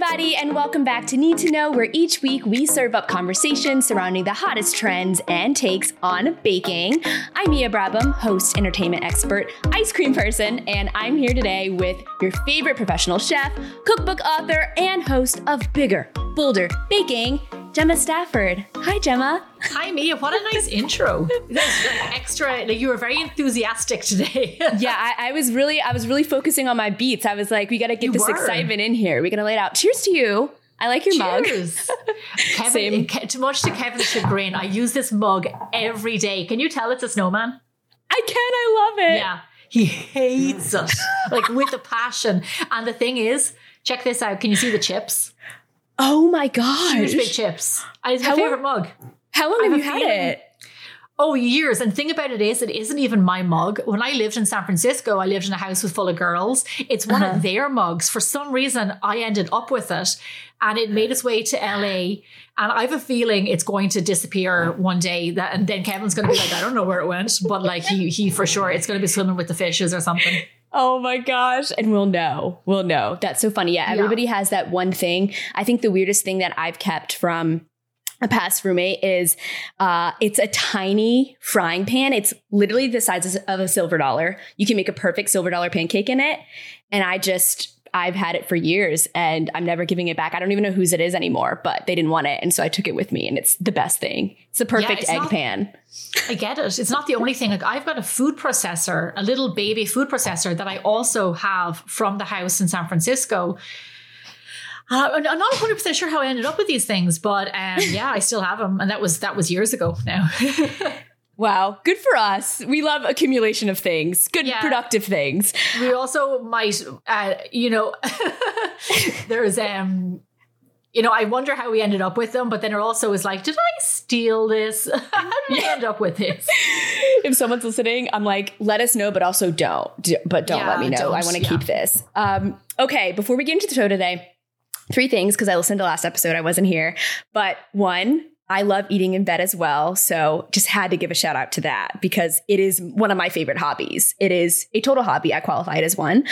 everybody, and welcome back to Need to Know, where each week we serve up conversations surrounding the hottest trends and takes on baking. I'm Mia Brabham, host, entertainment expert, ice cream person, and I'm here today with your favorite professional chef, cookbook author, and host of Bigger, Bolder Baking, Gemma Stafford. Hi, Gemma. Hi, Mia. What a nice intro. That's extra. Like you were very enthusiastic today. yeah, I, I, was really, I was really focusing on my beats. I was like, we got to get you this were. excitement in here. We got to lay it out. Cheers to you. I like your Cheers. mug. Kevin, eh, too much to Kevin's chagrin, I use this mug every day. Can you tell it's a snowman? I can. I love it. Yeah. He hates it, like with a passion. And the thing is, check this out. Can you see the chips? Oh my gosh. Huge big chips. It's my how favorite long, mug. How long have you had it? Oh, years. And the thing about it is, it isn't even my mug. When I lived in San Francisco, I lived in a house with full of girls. It's one uh-huh. of their mugs. For some reason, I ended up with it and it made its way to LA. And I have a feeling it's going to disappear one day. That and then Kevin's going to be like, I don't know where it went, but like he he for sure it's going to be swimming with the fishes or something. Oh my gosh. And we'll know. We'll know. That's so funny. Yeah, everybody yeah. has that one thing. I think the weirdest thing that I've kept from a past roommate is uh, it's a tiny frying pan. It's literally the size of a silver dollar. You can make a perfect silver dollar pancake in it. And I just I've had it for years and I'm never giving it back. I don't even know whose it is anymore, but they didn't want it. And so I took it with me and it's the best thing. It's the perfect yeah, it's egg not, pan. I get it. It's not the only thing. Like I've got a food processor, a little baby food processor that I also have from the house in San Francisco. Uh, I'm not 100 percent sure how I ended up with these things, but um, yeah, I still have them, and that was that was years ago now. Wow, good for us. We love accumulation of things, good yeah. productive things. We also might, uh, you know, there's um, you know, I wonder how we ended up with them, but then it also is like, did I steal this? how did we end up with this? if someone's listening, I'm like, let us know, but also don't. But don't yeah, let me know. I want to yeah. keep this. Um, okay, before we get into the show today, three things because I listened to last episode. I wasn't here, but one, I love eating in bed as well. So just had to give a shout out to that because it is one of my favorite hobbies. It is a total hobby. I qualify it as one.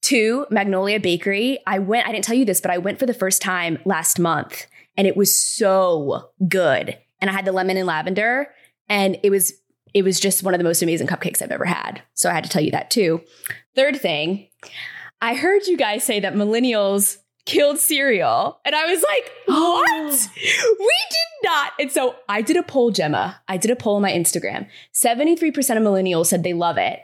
Two, Magnolia Bakery. I went, I didn't tell you this, but I went for the first time last month and it was so good. And I had the lemon and lavender and it was, it was just one of the most amazing cupcakes I've ever had. So I had to tell you that too. Third thing, I heard you guys say that millennials killed cereal. And I was like, what? we did not. And so I did a poll, Gemma. I did a poll on my Instagram. 73% of millennials said they love it.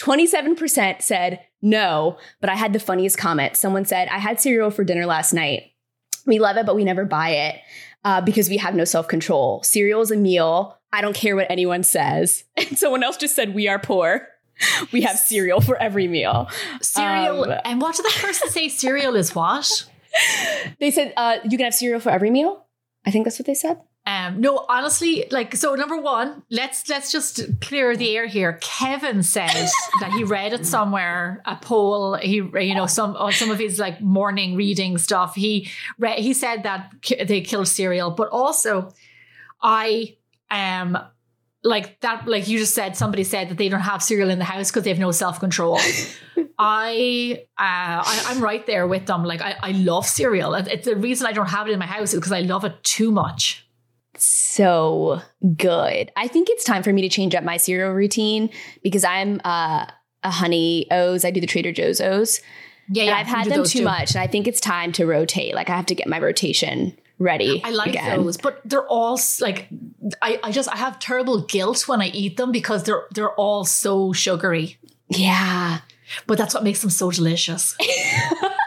27% said no, but I had the funniest comment. Someone said, I had cereal for dinner last night. We love it, but we never buy it uh, because we have no self control. Cereal is a meal. I don't care what anyone says. And someone else just said, We are poor we have cereal for every meal. Cereal. Um, and what did the person say? Cereal is what? They said uh, you can have cereal for every meal. I think that's what they said. Um, no, honestly, like so. Number one, let's let's just clear the air here. Kevin said that he read it somewhere, a poll. He, you know, some on some of his like morning reading stuff. He read. He said that they killed cereal, but also, I am like that like you just said somebody said that they don't have cereal in the house because they have no self-control. I uh I, am right there with them. Like I, I love cereal. It's the reason i don't have it in my house is because i love it too much. So good. I think it's time for me to change up my cereal routine because i'm uh a honey o's. I do the trader joe's o's. Yeah, yeah i've had them too, too. much and i think it's time to rotate. Like i have to get my rotation ready. I like again. those, but they're all like I, I just I have terrible guilt when I eat them because they're they're all so sugary. Yeah. But that's what makes them so delicious.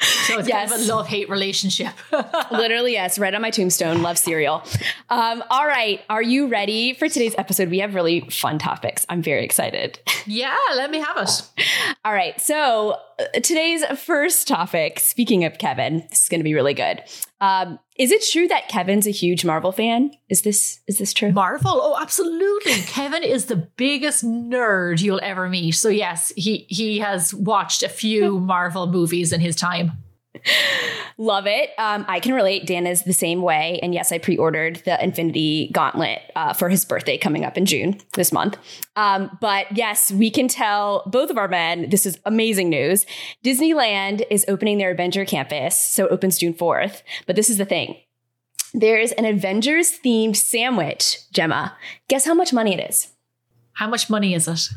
So it's yes. kind of a love hate relationship. Literally, yes. Right on my tombstone. Love cereal. Um, all right. Are you ready for today's episode? We have really fun topics. I'm very excited. Yeah, let me have it. All right. So uh, today's first topic, speaking of Kevin, this is going to be really good. Um, is it true that Kevin's a huge Marvel fan? Is this is this true? Marvel? Oh, absolutely. Kevin is the biggest nerd you'll ever meet. So yes, he he has watched a few Marvel movies in his time. Love it. Um, I can relate. Dan is the same way. And yes, I pre ordered the Infinity Gauntlet uh, for his birthday coming up in June this month. Um, but yes, we can tell both of our men this is amazing news. Disneyland is opening their Avenger campus. So it opens June 4th. But this is the thing there's an Avengers themed sandwich, Gemma. Guess how much money it is? How much money is it?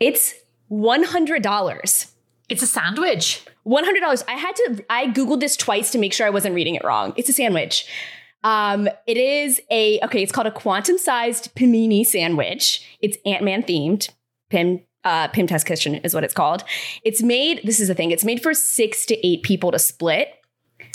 It's $100. It's a sandwich. $100. I had to, I Googled this twice to make sure I wasn't reading it wrong. It's a sandwich. Um, it is a, okay, it's called a quantum sized panini sandwich. It's Ant Man themed. Pim, uh, Pym Test Kitchen is what it's called. It's made, this is the thing, it's made for six to eight people to split.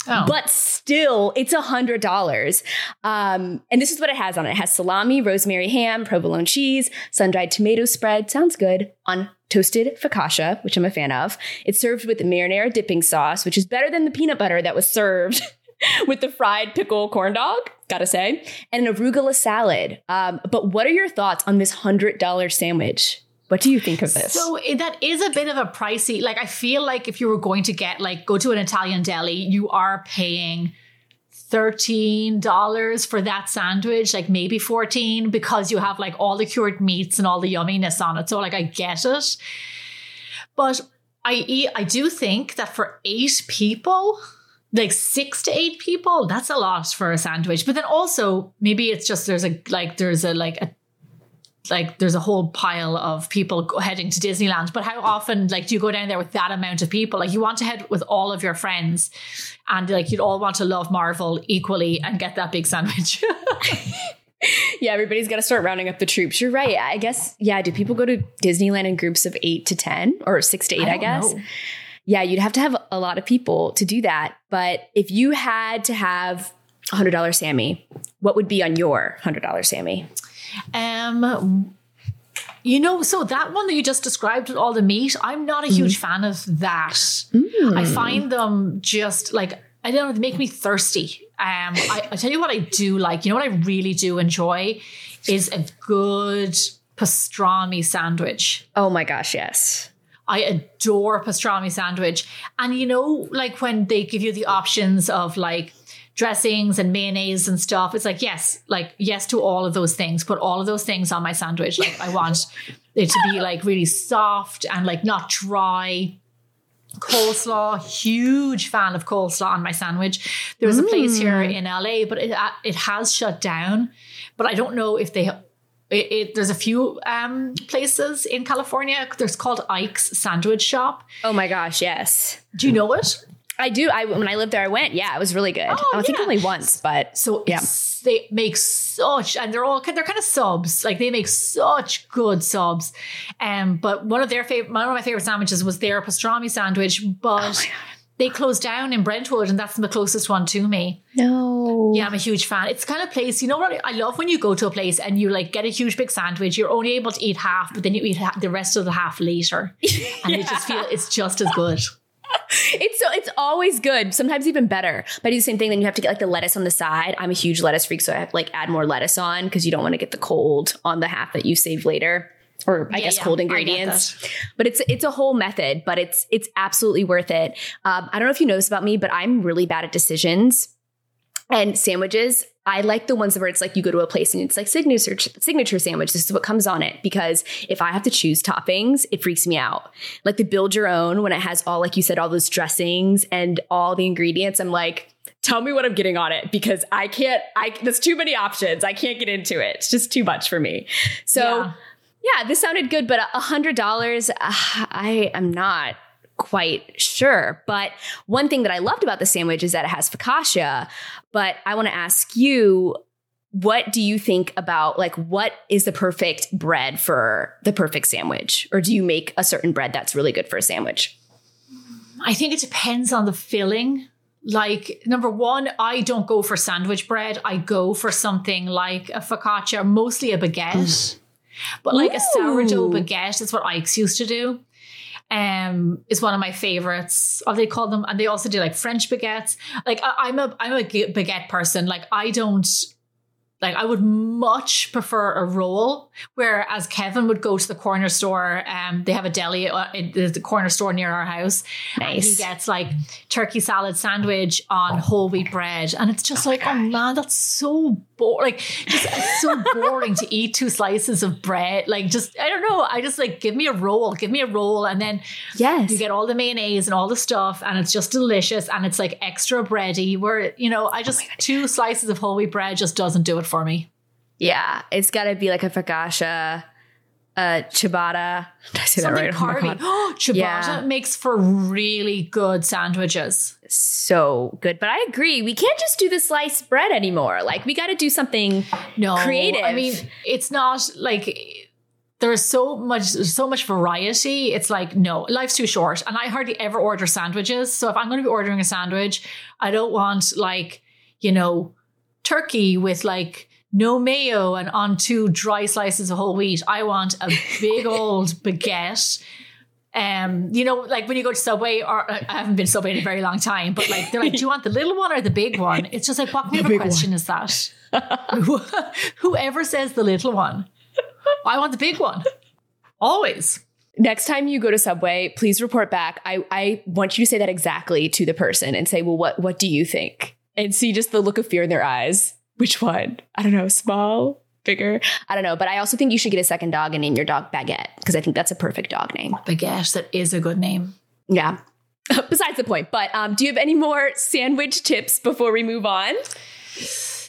Oh. But still, it's a hundred dollars. Um, and this is what it has on it. It has salami, rosemary ham, provolone cheese, sun-dried tomato spread. Sounds good on toasted focaccia, which I'm a fan of. It's served with marinara dipping sauce, which is better than the peanut butter that was served with the fried pickle corn dog. Gotta say, and an arugula salad. Um, but what are your thoughts on this hundred dollar sandwich? What do you think of this? So that is a bit of a pricey. Like I feel like if you were going to get like go to an Italian deli, you are paying $13 for that sandwich, like maybe 14 because you have like all the cured meats and all the yumminess on it. So like I get it. But I eat, I do think that for 8 people, like 6 to 8 people, that's a lot for a sandwich. But then also maybe it's just there's a like there's a like a like there's a whole pile of people heading to Disneyland. But how often like do you go down there with that amount of people? Like you want to head with all of your friends, and like you'd all want to love Marvel equally and get that big sandwich. yeah, everybody's got to start rounding up the troops. You're right. I guess yeah. Do people go to Disneyland in groups of eight to ten or six to eight? I, I guess. Know. Yeah, you'd have to have a lot of people to do that. But if you had to have a hundred dollar Sammy, what would be on your hundred dollar Sammy? Um, you know, so that one that you just described with all the meat, I'm not a huge mm. fan of that. Mm. I find them just like I don't know, they make me thirsty. Um, I, I tell you what I do like. You know what I really do enjoy is a good pastrami sandwich. Oh my gosh, yes. I adore pastrami sandwich. And you know, like when they give you the options of like dressings and mayonnaise and stuff. It's like, yes, like, yes to all of those things. Put all of those things on my sandwich. Like, I want it to be like really soft and like not dry. Coleslaw, huge fan of coleslaw on my sandwich. There was a place here mm. in LA, but it uh, it has shut down. But I don't know if they it, it, there's a few um, places in California. There's called Ike's Sandwich Shop. Oh my gosh, yes. Do you know it? I do. I when I lived there, I went. Yeah, it was really good. Oh, I think only once, but so yeah, they make such, and they're all they're kind of subs. Like they make such good subs. Um, but one of their favorite, one of my favorite sandwiches was their pastrami sandwich, but. Oh they closed down in Brentwood, and that's the closest one to me. No. Yeah, I'm a huge fan. It's kind of place, you know what I love when you go to a place and you like get a huge big sandwich. You're only able to eat half, but then you eat the rest of the half later, and yeah. you just feel it's just as good. it's so it's always good. Sometimes even better. But I do the same thing. Then you have to get like the lettuce on the side. I'm a huge lettuce freak, so I have to like add more lettuce on because you don't want to get the cold on the half that you save later. Or I yeah, guess yeah, cold ingredients, but it's it's a whole method. But it's it's absolutely worth it. Um, I don't know if you know this about me, but I'm really bad at decisions and sandwiches. I like the ones where it's like you go to a place and it's like signature signature sandwich. This is what comes on it because if I have to choose toppings, it freaks me out. Like the build your own when it has all like you said all those dressings and all the ingredients. I'm like, tell me what I'm getting on it because I can't. I there's too many options. I can't get into it. It's just too much for me. So. Yeah. Yeah, this sounded good, but a hundred dollars, uh, I am not quite sure. But one thing that I loved about the sandwich is that it has focaccia. But I want to ask you, what do you think about like what is the perfect bread for the perfect sandwich? Or do you make a certain bread that's really good for a sandwich? I think it depends on the filling. Like number one, I don't go for sandwich bread. I go for something like a focaccia, mostly a baguette. But like Ooh. a sourdough baguette is what Ike's used to do um, is one of my favorites. Or they call them, and they also do like French baguettes. Like I, am a I'm a baguette person. Like I don't Like I would much prefer a roll, whereas Kevin would go to the corner store. Um, they have a deli uh, in the corner store near our house. Nice. he gets like turkey salad sandwich on whole wheat bread, and it's just oh like, oh man, that's so Like, just it's so boring to eat two slices of bread. Like, just I don't know. I just like give me a roll, give me a roll, and then yes, you get all the mayonnaise and all the stuff, and it's just delicious, and it's like extra bready. Where you know, I oh just oh two slices of whole wheat bread just doesn't do it for me. Yeah, it's got to be like a focaccia, a ciabatta. Did I say Something that right? Oh party. Oh, ciabatta yeah. makes for really good sandwiches. So good, but I agree. We can't just do the sliced bread anymore. Like we got to do something no, creative. I mean, it's not like there's so much so much variety it's like no life's too short and i hardly ever order sandwiches so if i'm going to be ordering a sandwich i don't want like you know turkey with like no mayo and on two dry slices of whole wheat. I want a big old baguette. Um, you know, like when you go to Subway, or I haven't been Subway in a very long time, but like they're like, do you want the little one or the big one? It's just like, what kind of question one. is that? Whoever says the little one, I want the big one. Always. Next time you go to Subway, please report back. I, I want you to say that exactly to the person and say, well, what what do you think? And see just the look of fear in their eyes. Which one? I don't know. Small, bigger. I don't know. But I also think you should get a second dog and name your dog Baguette because I think that's a perfect dog name. Baguette, that is a good name. Yeah. Besides the point. But um, do you have any more sandwich tips before we move on?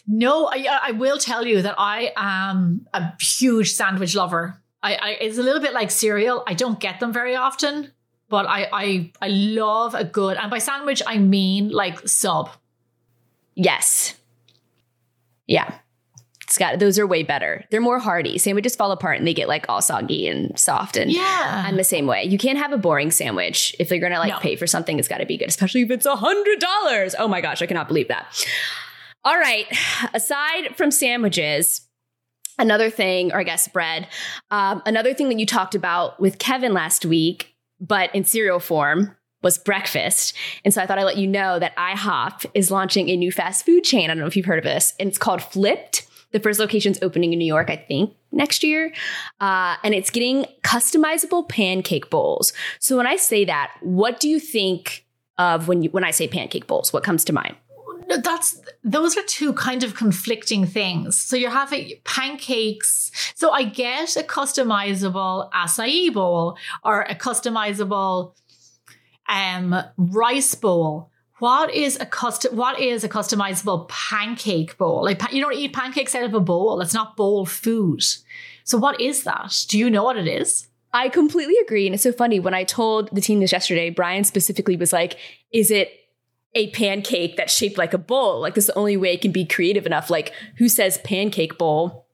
No, I, I will tell you that I am a huge sandwich lover. I, I, it's a little bit like cereal. I don't get them very often, but I, I I love a good and by sandwich I mean like sub. Yes. Yeah. It's got those are way better. They're more hearty. Sandwiches fall apart and they get like all soggy and soft. And yeah, I'm the same way. You can't have a boring sandwich if they're gonna like no. pay for something. It's got to be good, especially if it's a hundred dollars. Oh my gosh, I cannot believe that. All right. Aside from sandwiches, another thing, or I guess bread, um, another thing that you talked about with Kevin last week, but in cereal form, was breakfast. And so I thought I'd let you know that IHOP is launching a new fast food chain. I don't know if you've heard of this. And it's called Flipped. The first location's opening in New York, I think, next year. Uh, and it's getting customizable pancake bowls. So when I say that, what do you think of when you when I say pancake bowls? What comes to mind? that's those are two kind of conflicting things. So you're having pancakes. So I get a customizable acai bowl or a customizable um, rice bowl. What is a custom? What is a customizable pancake bowl? Like you don't eat pancakes out of a bowl. It's not bowl food. So what is that? Do you know what it is? I completely agree, and it's so funny when I told the team this yesterday. Brian specifically was like, "Is it a pancake that's shaped like a bowl? Like this is the only way it can be creative enough. Like who says pancake bowl?"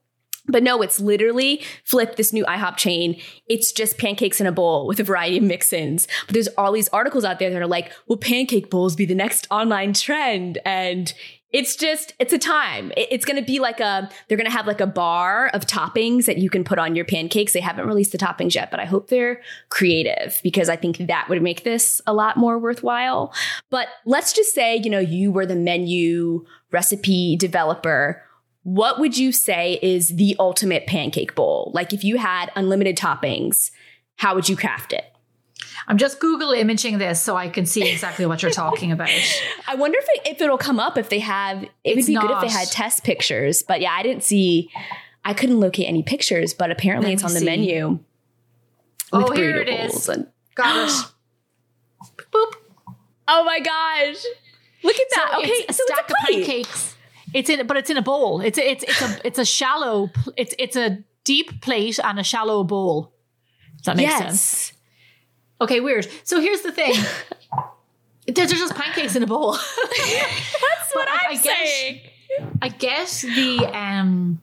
But no, it's literally flip this new IHOP chain. It's just pancakes in a bowl with a variety of mix-ins. But there's all these articles out there that are like, will pancake bowls be the next online trend? And it's just, it's a time. It's going to be like a, they're going to have like a bar of toppings that you can put on your pancakes. They haven't released the toppings yet, but I hope they're creative because I think that would make this a lot more worthwhile. But let's just say, you know, you were the menu recipe developer what would you say is the ultimate pancake bowl? Like if you had unlimited toppings, how would you craft it? I'm just Google imaging this so I can see exactly what you're talking about. I wonder if, it, if it'll come up if they have. It it's would be not. good if they had test pictures, but yeah, I didn't see. I couldn't locate any pictures, but apparently Let it's on see. the menu. Oh, here it is. And, it. Boop. Oh my gosh! Look at that. So okay, it's a so stack it's a of pancakes it's in, but it's in a bowl. It's a, it's it's a it's a shallow. It's it's a deep plate and a shallow bowl. Does that make yes. sense? Okay, weird. So here's the thing. They're just pancakes in a bowl. That's what I'm I, I saying. Guess, I guess the um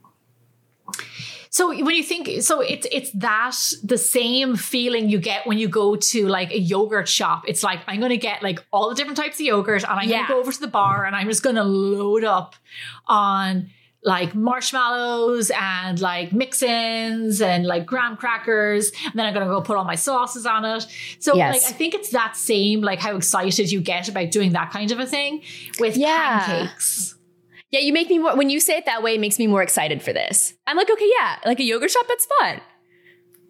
so when you think, so it's it's that the same feeling you get when you go to like a yogurt shop. It's like I'm going to get like all the different types of yogurt, and I'm yeah. going to go over to the bar, and I'm just going to load up on like marshmallows and like mix-ins and like graham crackers and then i'm gonna go put all my sauces on it so yes. like i think it's that same like how excited you get about doing that kind of a thing with yeah. pancakes Yeah, you make me more, when you say it that way, it makes me more excited for this. I'm like, okay, yeah, like a yogurt shop, that's fun.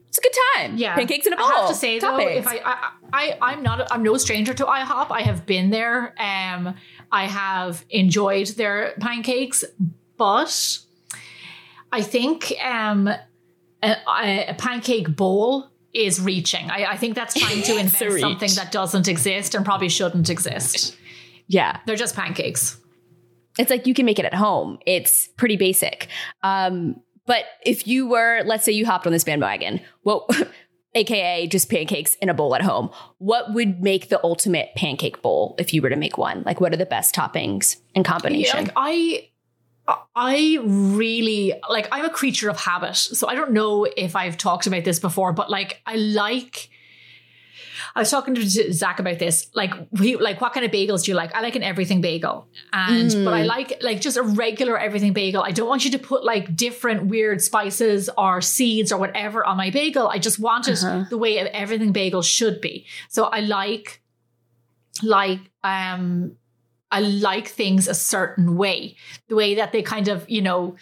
It's a good time. Yeah, pancakes in a bowl. I have to say though, if I, I, I, I'm not, I'm no stranger to IHOP. I have been there. Um, I have enjoyed their pancakes, but I think um, a, a pancake bowl is reaching. I, I think that's trying to invent something that doesn't exist and probably shouldn't exist. Yeah, they're just pancakes. It's like you can make it at home. It's pretty basic. Um, but if you were, let's say you hopped on this bandwagon, well, aka just pancakes in a bowl at home, what would make the ultimate pancake bowl if you were to make one? Like, what are the best toppings and combination? Yeah, like I I really like I'm a creature of habit. So I don't know if I've talked about this before, but like I like I was talking to Zach about this. Like, we, like what kind of bagels do you like? I like an everything bagel, and mm. but I like like just a regular everything bagel. I don't want you to put like different weird spices or seeds or whatever on my bagel. I just want it uh-huh. the way everything bagel should be. So I like like um I like things a certain way, the way that they kind of, you know,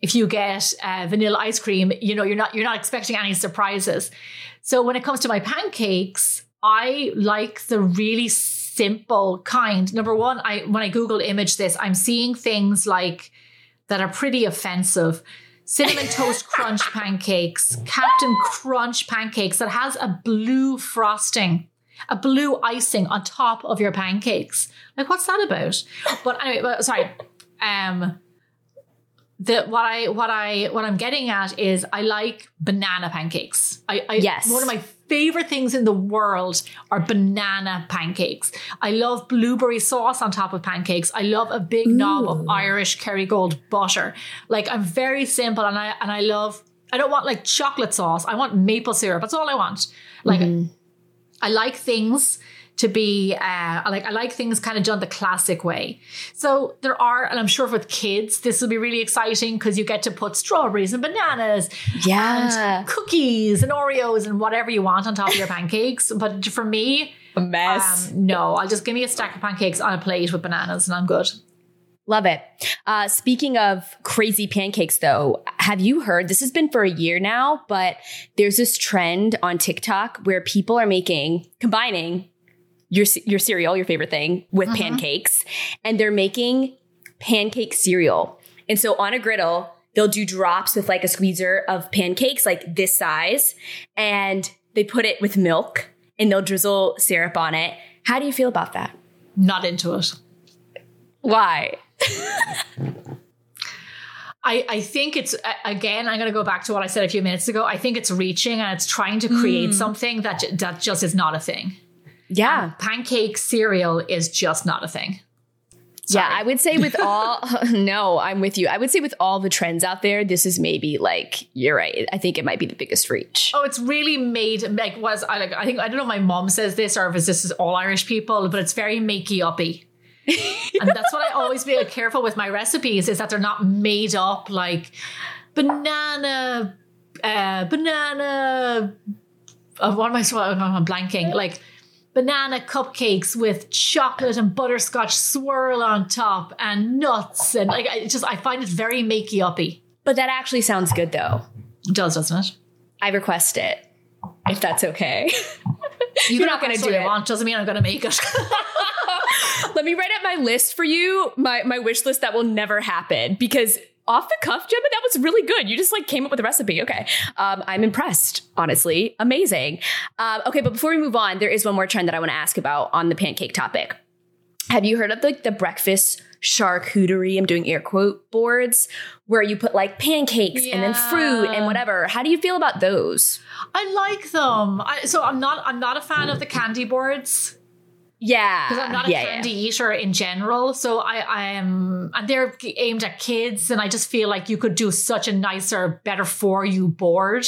if you get uh, vanilla ice cream, you know, you're not you're not expecting any surprises. So when it comes to my pancakes, I like the really simple kind. Number one, I when I Google image this, I'm seeing things like that are pretty offensive. Cinnamon toast crunch pancakes, Captain Crunch pancakes that has a blue frosting a blue icing on top of your pancakes. Like, what's that about? But anyway, but, sorry. Um, the what I what I what I'm getting at is I like banana pancakes. I, I yes. one of my favorite things in the world are banana pancakes. I love blueberry sauce on top of pancakes. I love a big Ooh. knob of Irish Kerrygold butter. Like I'm very simple and I and I love I don't want like chocolate sauce. I want maple syrup. That's all I want. Like mm-hmm. I like things to be uh, I like I like things kind of done the classic way. So there are, and I'm sure with kids, this will be really exciting because you get to put strawberries and bananas, yeah, and cookies and Oreos and whatever you want on top of your pancakes. But for me, a mess. Um, no, I'll just give me a stack of pancakes on a plate with bananas and I'm good. Love it. Uh, speaking of crazy pancakes, though, have you heard? This has been for a year now, but there's this trend on TikTok where people are making, combining your your cereal, your favorite thing, with mm-hmm. pancakes, and they're making pancake cereal. And so on a griddle, they'll do drops with like a squeezer of pancakes, like this size, and they put it with milk, and they'll drizzle syrup on it. How do you feel about that? Not into it. Why? I, I think it's again. I'm going to go back to what I said a few minutes ago. I think it's reaching and it's trying to create mm. something that that just is not a thing. Yeah, and pancake cereal is just not a thing. Sorry. Yeah, I would say with all no, I'm with you. I would say with all the trends out there, this is maybe like you're right. I think it might be the biggest reach. Oh, it's really made like was I like I think I don't know. if My mom says this or if this is all Irish people, but it's very makey uppy and that's what I always be careful with my recipes is that they're not made up like banana, uh, banana. Uh, what am I? I'm blanking. Like banana cupcakes with chocolate and butterscotch swirl on top and nuts and like I just I find it very makey uppy. But that actually sounds good though. It does, doesn't it? I request it if that's okay. You're not going to do it. Want, doesn't mean I'm going to make it. Let me write up my list for you, my my wish list that will never happen because off the cuff, Gemma, that was really good. You just like came up with a recipe. Okay. Um, I'm impressed, honestly. Amazing. Um, okay, but before we move on, there is one more trend that I want to ask about on the pancake topic. Have you heard of the, the breakfast charcuterie? I'm doing air quote boards where you put like pancakes yeah. and then fruit and whatever. How do you feel about those? I like them. I, so I'm not I'm not a fan of the candy boards. Yeah, because I'm not a yeah, candy yeah. eater in general. So I, I am, and they're aimed at kids, and I just feel like you could do such a nicer, better for you board.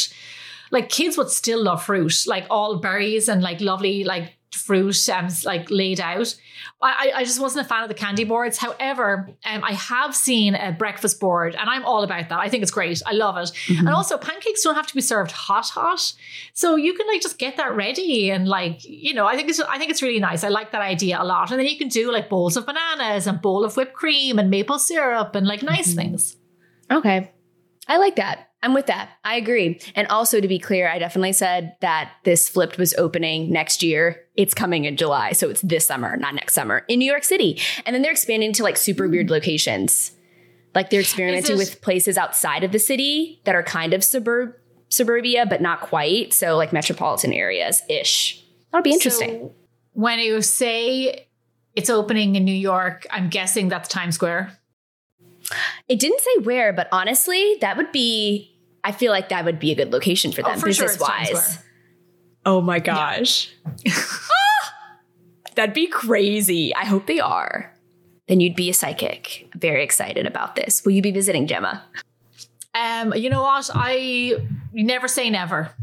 Like kids would still love fruit, like all berries and like lovely, like fruit um, like laid out. I, I just wasn't a fan of the candy boards. However, um, I have seen a breakfast board, and I'm all about that. I think it's great. I love it. Mm-hmm. And also, pancakes don't have to be served hot, hot, so you can like just get that ready and like you know. I think it's I think it's really nice. I like that idea a lot. And then you can do like bowls of bananas and bowl of whipped cream and maple syrup and like nice mm-hmm. things. Okay, I like that. I'm with that. I agree. And also to be clear, I definitely said that this flipped was opening next year. It's coming in July. So it's this summer, not next summer in New York City. And then they're expanding to like super weird hmm. locations. Like they're experimenting this- with places outside of the city that are kind of suburb suburbia, but not quite. So like metropolitan areas ish. That'll be interesting. So when you say it's opening in New York, I'm guessing that's Times Square. It didn't say where, but honestly, that would be. I feel like that would be a good location for them, oh, for business sure wise. Oh my gosh. Yeah. That'd be crazy. I hope they are. Then you'd be a psychic. Very excited about this. Will you be visiting Gemma? Um, you know what? I never say never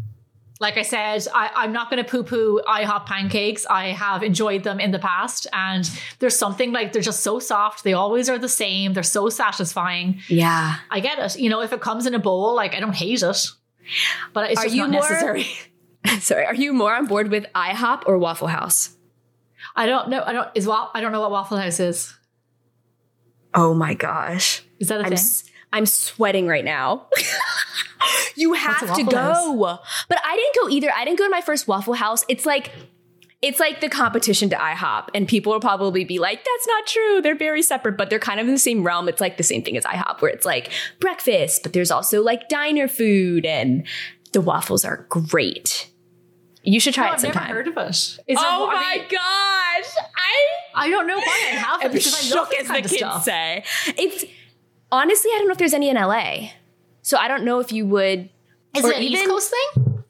like I said, I, am not going to poo poo IHOP pancakes. I have enjoyed them in the past. And there's something like they're just so soft. They always are the same. They're so satisfying. Yeah. I get it. You know, if it comes in a bowl, like I don't hate it, but it's are just you not more, necessary. Sorry. Are you more on board with IHOP or Waffle House? I don't know. I don't, is, I don't know what Waffle House is. Oh my gosh. Is that a I'm, thing? I'm sweating right now. You have to go. House? But I didn't go either. I didn't go to my first Waffle House. It's like it's like the competition to IHOP, and people will probably be like, "That's not true. They're very separate, but they're kind of in the same realm." It's like the same thing as IHOP, where it's like breakfast, but there's also like diner food, and the waffles are great. You should try no, it sometime. I've never heard of it. Is oh my gosh! I I don't know why I haven't because I love as the kids stuff. say. It's honestly, I don't know if there's any in LA. So I don't know if you would. Is it an even, East Coast thing?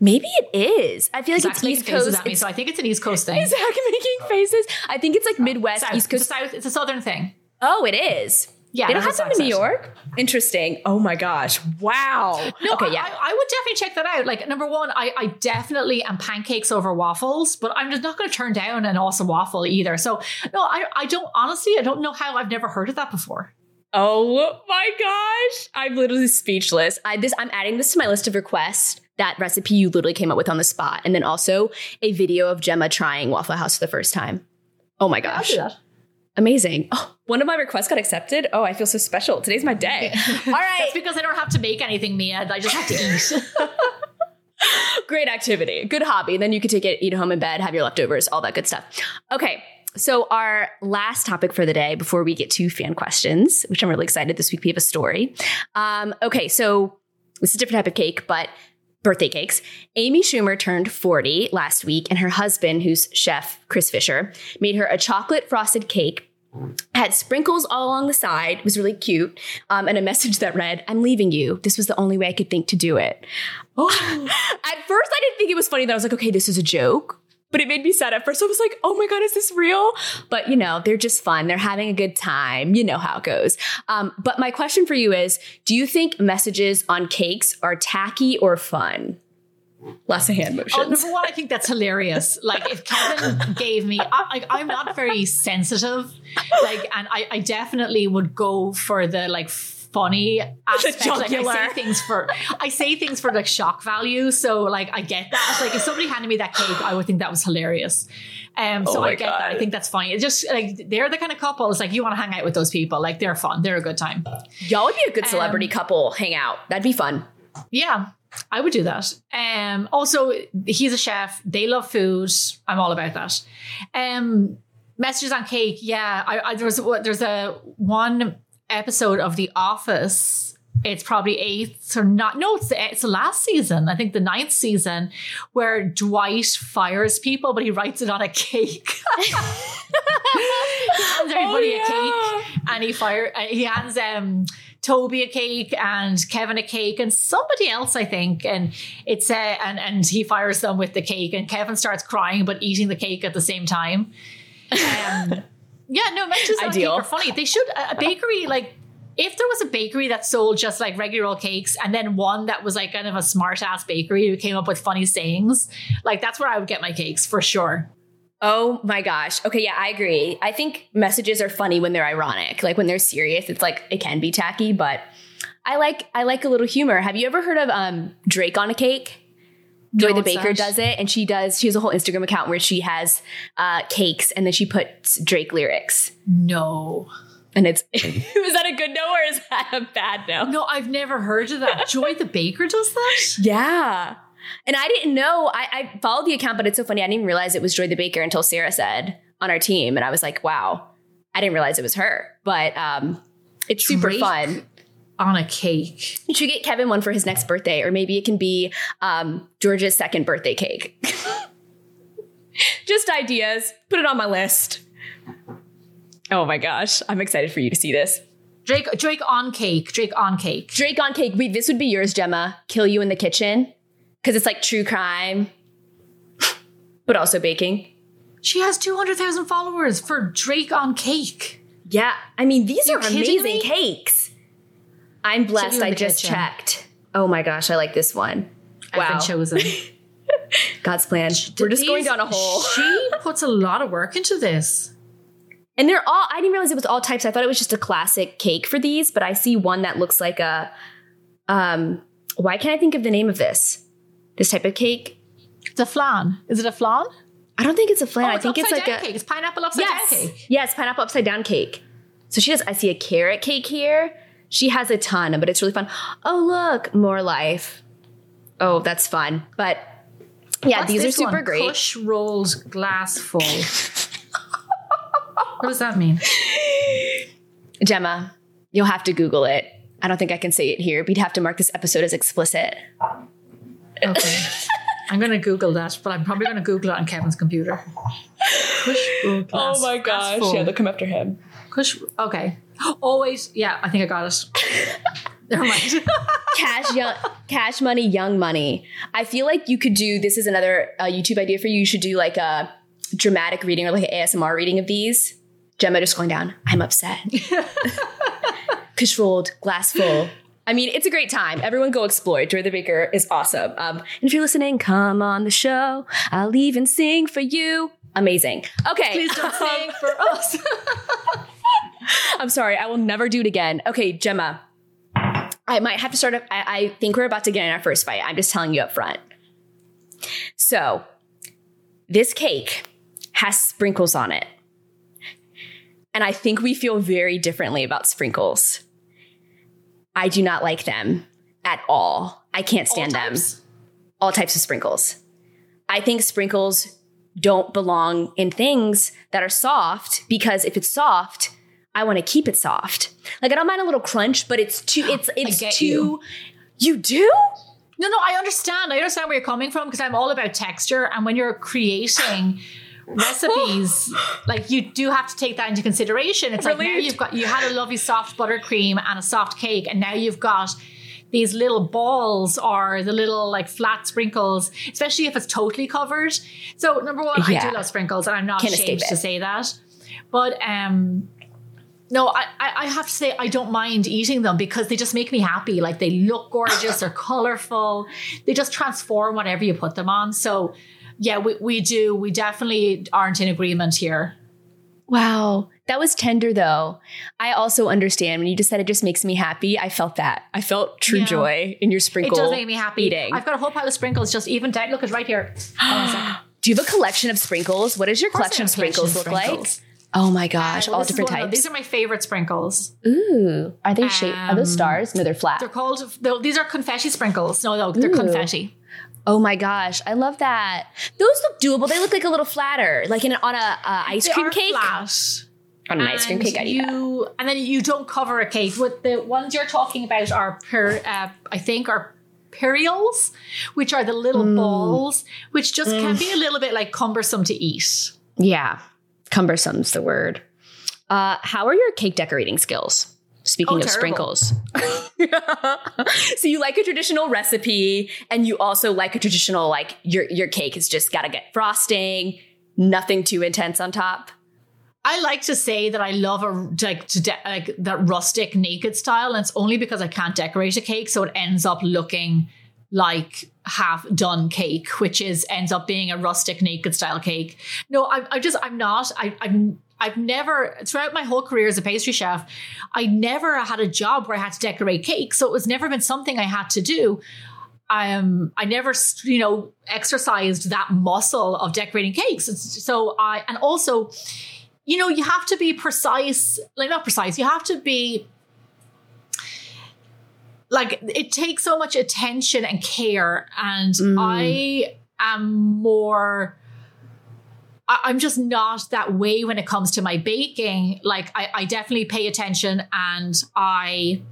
Maybe it is. I feel like Zach's it's East Coast. At me, so I think it's an East Coast thing. Zach making faces. I think it's like oh, Midwest, South, East Coast. It's a, South, it's a Southern thing. Oh, it is. Yeah, they don't have in New York. Interesting. Oh my gosh! Wow. No, okay, yeah. I, I, would definitely check that out. Like number one, I, I definitely am pancakes over waffles, but I'm just not going to turn down an awesome waffle either. So no, I I don't honestly I don't know how I've never heard of that before. Oh my gosh. I'm literally speechless. I this I'm adding this to my list of requests. That recipe you literally came up with on the spot. And then also a video of Gemma trying Waffle House for the first time. Oh my gosh. Yeah, Amazing. Oh, one of my requests got accepted. Oh, I feel so special. Today's my day. All right. That's because I don't have to make anything, Mia. I just have to eat. Great activity. Good hobby. Then you could take it, eat home in bed, have your leftovers, all that good stuff. Okay. So, our last topic for the day before we get to fan questions, which I'm really excited this week, we have a story. Um, okay, so this is a different type of cake, but birthday cakes. Amy Schumer turned 40 last week, and her husband, who's chef Chris Fischer, made her a chocolate frosted cake. Had sprinkles all along the side, was really cute, um, and a message that read, I'm leaving you. This was the only way I could think to do it. Oh. At first, I didn't think it was funny that I was like, okay, this is a joke but it made me sad at first. I was like, oh my God, is this real? But you know, they're just fun. They're having a good time. You know how it goes. Um, but my question for you is do you think messages on cakes are tacky or fun? Lots of hand motions. Oh, number one, I think that's hilarious. Like if Kevin gave me, I, am not very sensitive, like, and I, I definitely would go for the like funny aspect. Like I say things for I say things for like shock value. So like I get that. like if somebody handed me that cake, I would think that was hilarious. Um, so oh I get God. that. I think that's funny. It's just like they're the kind of couple. It's like you want to hang out with those people. Like they're fun. They're a good time. Y'all would be a good celebrity um, couple. Hang out. That'd be fun. Yeah. I would do that. Um, also, he's a chef. They love food. I'm all about that. Um, messages on cake. Yeah, I, I there's there's a one episode of The Office. It's probably eighth or not. No, it's the, it's the last season. I think the ninth season where Dwight fires people, but he writes it on a cake. he hands everybody oh, yeah. a cake, and he fire. Uh, he hands um Toby a cake and Kevin a cake and somebody else, I think. And it's uh, and and he fires them with the cake, and Kevin starts crying but eating the cake at the same time. Um, yeah, no, messages Ideal. on cake are funny. They should a bakery like if there was a bakery that sold just like regular old cakes and then one that was like kind of a smart ass bakery who came up with funny sayings, like that's where I would get my cakes for sure. Oh my gosh. Okay, yeah, I agree. I think messages are funny when they're ironic. Like when they're serious, it's like it can be tacky, but I like I like a little humor. Have you ever heard of um Drake on a cake? Joy no, the Baker that? does it, and she does. She has a whole Instagram account where she has uh, cakes, and then she puts Drake lyrics. No, and it's is that a good no or is that a bad no? No, I've never heard of that. Joy the Baker does that. Yeah, and I didn't know. I, I followed the account, but it's so funny. I didn't even realize it was Joy the Baker until Sarah said on our team, and I was like, wow, I didn't realize it was her. But um, it's super fun on a cake. You should get Kevin one for his next birthday, or maybe it can be um, George's second birthday cake. Just ideas. Put it on my list. Oh my gosh, I'm excited for you to see this. Drake, Drake on cake. Drake on cake. Drake on cake. Wait, this would be yours, Gemma. Kill you in the kitchen because it's like true crime, but also baking. She has 200,000 followers for Drake on cake. Yeah, I mean these You're are amazing cakes. I'm blessed. I just kitchen. checked. Oh my gosh, I like this one. I've wow. been chosen. God's plan. We're just these, going down a hole. She puts a lot of work into this. And they're all, I didn't realize it was all types. I thought it was just a classic cake for these, but I see one that looks like a, um, why can't I think of the name of this? This type of cake? It's a flan. Is it a flan? I don't think it's a flan. Oh, I think it's like a cake. It's pineapple upside yes, down cake. Yes, pineapple upside down cake. So she has, I see a carrot cake here. She has a ton, but it's really fun. Oh, look, more life. Oh, that's fun. But yeah, What's these are super one? great. Push rolls glass full. what does that mean? Gemma, you'll have to Google it. I don't think I can say it here. We'd have to mark this episode as explicit. Okay. I'm going to Google that, but I'm probably going to Google it on Kevin's computer. Push roll glass. Oh my gosh. Yeah, they'll come after him. Push. Okay. Always, yeah, I think I got us. Never mind. cash, young, cash money, young money. I feel like you could do. This is another uh, YouTube idea for you. You should do like a dramatic reading or like an ASMR reading of these. Gemma just going down. I'm upset. Controlled, glass full. I mean, it's a great time. Everyone go explore. Joy the Baker is awesome. Um, and if you're listening, come on the show. I'll even sing for you. Amazing. Okay. Please don't sing for us. I'm sorry. I will never do it again. Okay, Gemma. I might have to start. I, I think we're about to get in our first fight. I'm just telling you up front. So, this cake has sprinkles on it. And I think we feel very differently about sprinkles. I do not like them at all. I can't stand all them. All types of sprinkles. I think sprinkles don't belong in things that are soft because if it's soft, I want to keep it soft. Like I don't mind a little crunch, but it's too it's it's too you. you do? No, no, I understand. I understand where you're coming from because I'm all about texture. And when you're creating recipes, like you do have to take that into consideration. It's like now you've got you had a lovely soft buttercream and a soft cake, and now you've got these little balls or the little like flat sprinkles, especially if it's totally covered. So number one, yeah. I do love sprinkles, and I'm not Can't ashamed to say that. But um no, I, I have to say I don't mind eating them because they just make me happy. Like they look gorgeous, they're colorful, they just transform whatever you put them on. So yeah, we, we do. We definitely aren't in agreement here. Wow. That was tender though. I also understand when you just said it just makes me happy. I felt that. I felt true yeah. joy in your sprinkle. It does make me happy. Eating. I've got a whole pile of sprinkles just even down. Look, it's right here. Do you have a collection of sprinkles? What does your collection of sprinkles look sprinkles. like? Oh my gosh, all different types. these are my favorite sprinkles. Ooh, are they um, shaped? Are those um, stars? No, they're flat. They're called. They're, these are confetti sprinkles. No, no, they're Ooh. confetti. Oh my gosh, I love that. Those look doable. They look like a little flatter, like in on a uh, ice they cream cake. Flat. On an ice cream cake, I you, And then you don't cover a cake. What the ones you're talking about are per, uh, I think, are perials, which are the little mm. balls, which just mm. can be a little bit like cumbersome to eat. Yeah, cumbersome's the word. Uh, how are your cake decorating skills? Speaking oh, of terrible. sprinkles. so you like a traditional recipe and you also like a traditional like your your cake has just got to get frosting, nothing too intense on top. I like to say that I love a like to de- like that rustic naked style, and it's only because I can't decorate a cake, so it ends up looking like half done cake, which is ends up being a rustic naked style cake. No, I, I just I'm not. I, I'm I've never throughout my whole career as a pastry chef, I never had a job where I had to decorate cake, so it was never been something I had to do. Um, I never, you know, exercised that muscle of decorating cakes. So I, and also, you know, you have to be precise, like not precise, you have to be like it takes so much attention and care and mm. i am more I, am just not that way when it comes to my baking like I, I definitely pay attention and i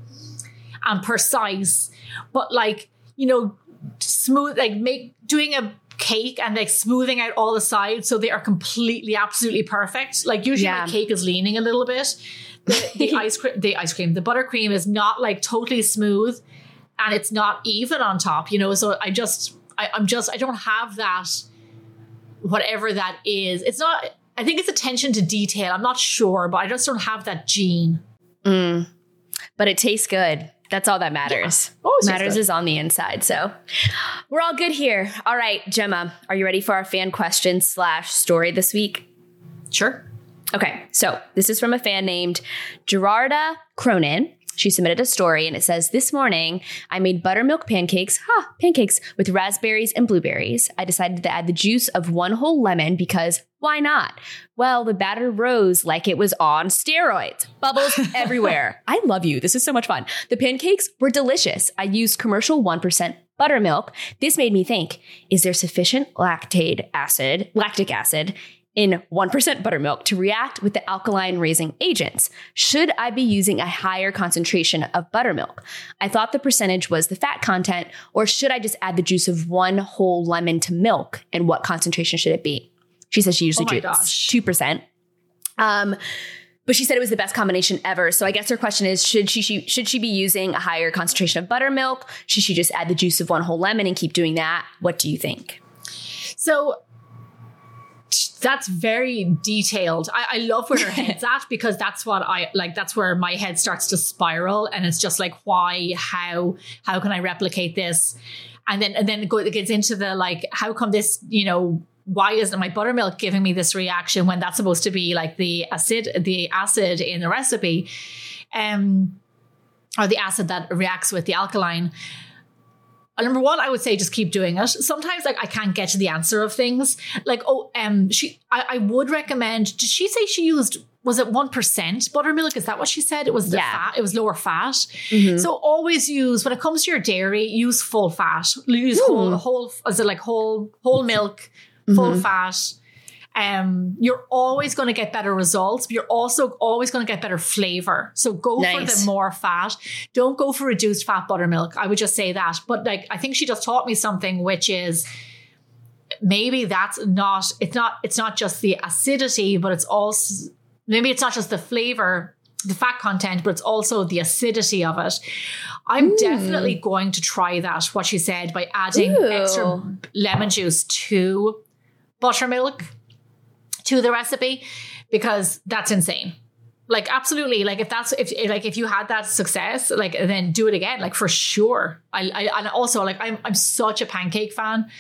am precise but like you know smooth like make doing a cake and like smoothing out all the sides so they are completely absolutely perfect like usually yeah. my cake is leaning a little bit the, the ice cream, the ice cream, the buttercream is not like totally smooth, and it's not even on top. You know, so I just, I, I'm just, I don't have that. Whatever that is, it's not. I think it's attention to detail. I'm not sure, but I just don't have that gene. Mm. But it tastes good. That's all that matters. Yeah. matters is on the inside. So we're all good here. All right, Gemma, are you ready for our fan question slash story this week? Sure. Okay, so this is from a fan named Gerarda Cronin. She submitted a story and it says, This morning I made buttermilk pancakes, ha, pancakes with raspberries and blueberries. I decided to add the juice of one whole lemon because why not? Well, the batter rose like it was on steroids, bubbles everywhere. I love you. This is so much fun. The pancakes were delicious. I used commercial 1% buttermilk. This made me think, is there sufficient lactate acid, lactic acid in 1% buttermilk to react with the alkaline raising agents? Should I be using a higher concentration of buttermilk? I thought the percentage was the fat content, or should I just add the juice of one whole lemon to milk? And what concentration should it be? She says she usually oh drinks 2%. Um, but she said it was the best combination ever. So I guess her question is should she, she should she be using a higher concentration of buttermilk? Should she just add the juice of one whole lemon and keep doing that? What do you think? So that's very detailed. I, I love where her head's at because that's what I like. That's where my head starts to spiral, and it's just like, why, how, how can I replicate this? And then and then it, it gets into the like, how come this, you know, why isn't my buttermilk giving me this reaction when that's supposed to be like the acid, the acid in the recipe, um, or the acid that reacts with the alkaline number one, I would say just keep doing it. Sometimes like I can't get to the answer of things. Like, oh, um, she I, I would recommend, did she say she used was it one percent buttermilk? Is that what she said? It was the yeah. fat. It was lower fat. Mm-hmm. So always use when it comes to your dairy, use full fat. Use Ooh. whole whole. Is it like whole whole milk, full mm-hmm. fat? Um, you're always going to get better results, but you're also always going to get better flavor. So go nice. for the more fat. Don't go for reduced fat buttermilk. I would just say that. But like, I think she just taught me something, which is maybe that's not, it's not, it's not just the acidity, but it's also, maybe it's not just the flavor, the fat content, but it's also the acidity of it. I'm mm. definitely going to try that, what she said, by adding Ooh. extra lemon juice to buttermilk to the recipe because that's insane. Like absolutely, like if that's if like if you had that success, like then do it again, like for sure. I, I and also like I'm I'm such a pancake fan.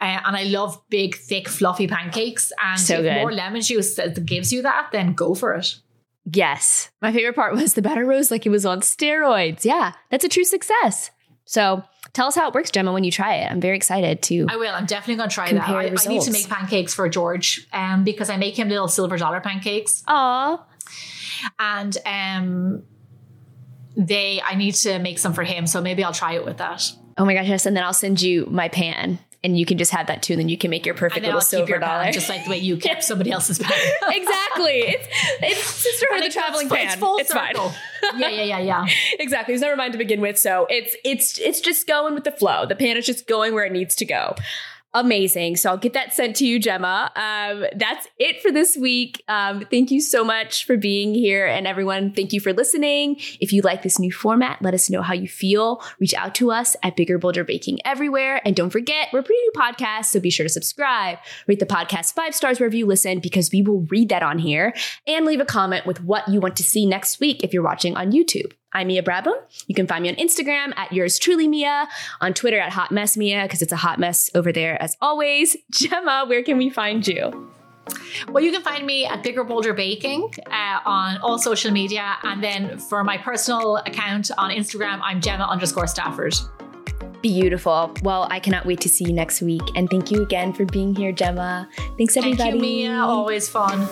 Uh, and I love big, thick, fluffy pancakes. And so if good. more lemon juice gives you that, then go for it. Yes. My favorite part was the batter rose like it was on steroids. Yeah, that's a true success. So tell us how it works, Gemma, when you try it. I'm very excited to. I will. I'm definitely going to try that. I, I, need to make pancakes for George um, because I make him little silver dollar pancakes. Aw. And um, they, I need to make some for him. So maybe I'll try it with that. Oh my gosh, yes. And then I'll send you my pan and you can just have that too. And then you can make your perfect little silver dollar, just like the way you kept somebody else's pan. exactly. It's it's sisterhood of the traveling pan. It's, full it's fine. yeah, yeah, yeah, yeah. exactly. There's never mind to begin with, so it's it's it's just going with the flow. The pan is just going where it needs to go. Amazing. So I'll get that sent to you, Gemma. Um, that's it for this week. Um, thank you so much for being here. And everyone, thank you for listening. If you like this new format, let us know how you feel. Reach out to us at Bigger Bolder Baking everywhere. And don't forget, we're a pretty new podcast, so be sure to subscribe, rate the podcast five stars wherever you listen, because we will read that on here, and leave a comment with what you want to see next week if you're watching on YouTube. I'm Mia Brabham. You can find me on Instagram at yours truly Mia, on Twitter at Hot Mess Mia, because it's a hot mess over there as always. Gemma, where can we find you? Well, you can find me at Bigger Bolder Baking uh, on all social media. And then for my personal account on Instagram, I'm Gemma underscore Stafford. Beautiful. Well, I cannot wait to see you next week. And thank you again for being here, Gemma. Thanks, everybody. Thank you, Mia. Always fun.